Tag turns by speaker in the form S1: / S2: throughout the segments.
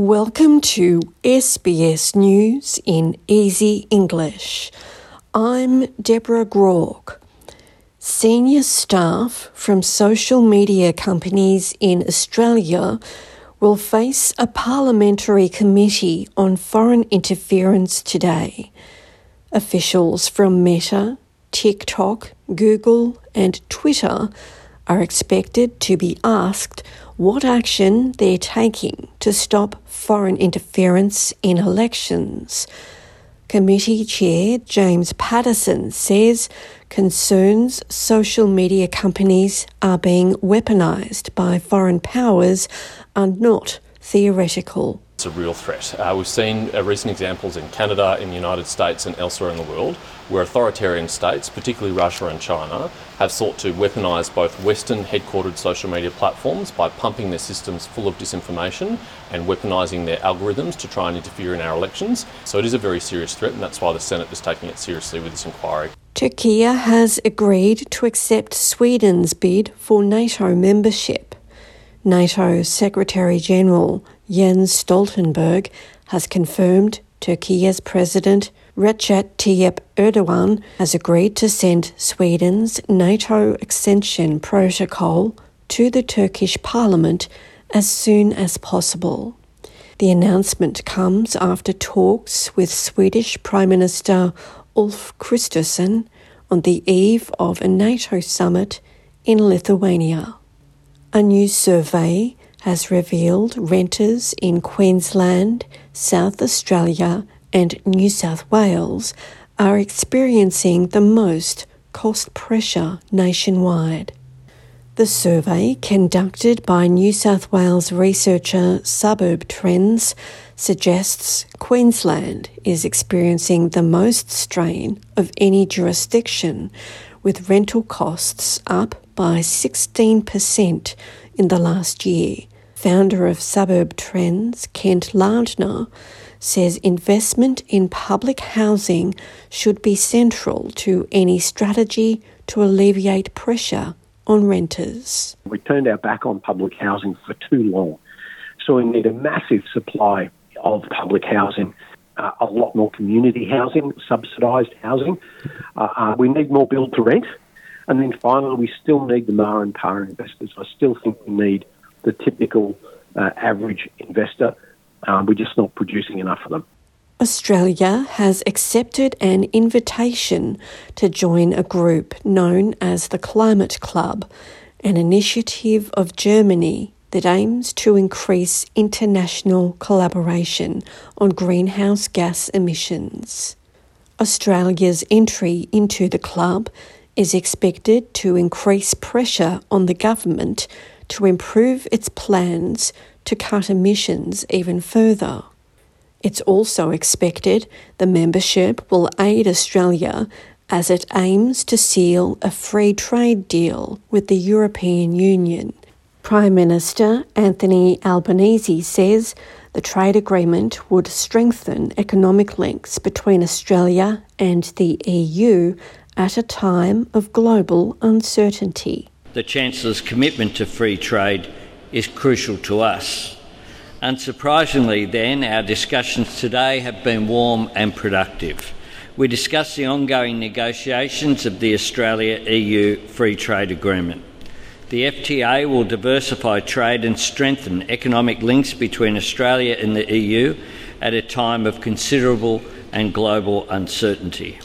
S1: Welcome to SBS News in Easy English. I'm Deborah Groarke. Senior staff from social media companies in Australia will face a parliamentary committee on foreign interference today. Officials from Meta, TikTok, Google, and Twitter are expected to be asked what action they're taking to stop foreign interference in elections. Committee Chair James Paterson says concerns social media companies are being weaponised by foreign powers are not theoretical.
S2: It's a real threat. Uh, we've seen uh, recent examples in Canada, in the United States, and elsewhere in the world where authoritarian states, particularly Russia and China, have sought to weaponise both Western headquartered social media platforms by pumping their systems full of disinformation and weaponising their algorithms to try and interfere in our elections. So it is a very serious threat, and that's why the Senate is taking it seriously with this inquiry.
S1: Turkey has agreed to accept Sweden's bid for NATO membership. NATO Secretary General Jens Stoltenberg has confirmed Turkey's President Recep Tayyip Erdogan has agreed to send Sweden's NATO accession protocol to the Turkish parliament as soon as possible. The announcement comes after talks with Swedish Prime Minister Ulf Kristersson on the eve of a NATO summit in Lithuania. A new survey has revealed renters in Queensland, South Australia, and New South Wales are experiencing the most cost pressure nationwide. The survey, conducted by New South Wales researcher Suburb Trends, suggests Queensland is experiencing the most strain of any jurisdiction, with rental costs up by 16% in the last year. Founder of Suburb Trends, Kent Lardner, says investment in public housing should be central to any strategy to alleviate pressure on renters.
S3: We turned our back on public housing for too long. So we need a massive supply of public housing, uh, a lot more community housing, subsidised housing. Uh, uh, we need more build to rent. And then finally, we still need the MAR and PAR investors. I still think we need the typical uh, average investor. Um, we're just not producing enough of them.
S1: Australia has accepted an invitation to join a group known as the Climate Club, an initiative of Germany that aims to increase international collaboration on greenhouse gas emissions. Australia's entry into the club is expected to increase pressure on the government to improve its plans to cut emissions even further. It's also expected the membership will aid Australia as it aims to seal a free trade deal with the European Union. Prime Minister Anthony Albanese says the trade agreement would strengthen economic links between Australia and the EU at a time of global uncertainty.
S4: The Chancellor's commitment to free trade is crucial to us. Unsurprisingly, then, our discussions today have been warm and productive. We discussed the ongoing negotiations of the Australia EU Free Trade Agreement. The FTA will diversify trade and strengthen economic links between Australia and the EU at a time of considerable and global uncertainty.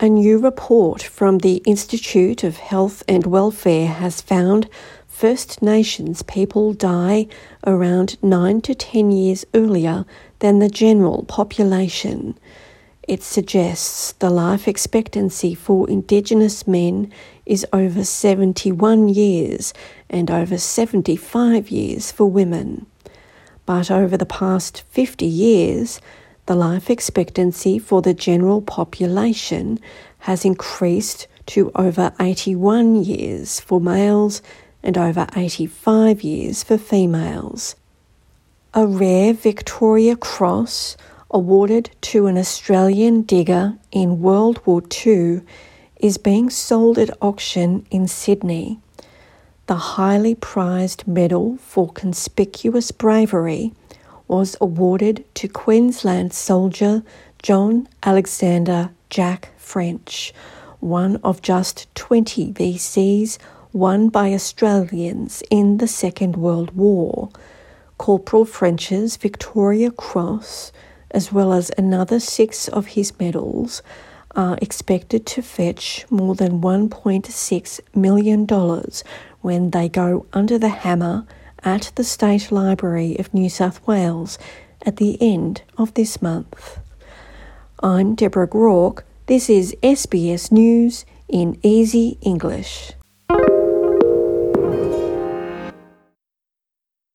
S1: A new report from the Institute of Health and Welfare has found First Nations people die around 9 to 10 years earlier than the general population. It suggests the life expectancy for Indigenous men is over 71 years and over 75 years for women. But over the past 50 years, the life expectancy for the general population has increased to over 81 years for males and over 85 years for females. A rare Victoria Cross awarded to an Australian digger in World War II is being sold at auction in Sydney. The highly prized medal for conspicuous bravery was awarded to Queensland soldier John Alexander Jack French, one of just 20 VCs won by Australians in the Second World War. Corporal French's Victoria Cross, as well as another six of his medals, are expected to fetch more than $1.6 million when they go under the hammer at the State Library of New South Wales at the end of this month. I'm Deborah Groarke. This is SBS News in Easy English.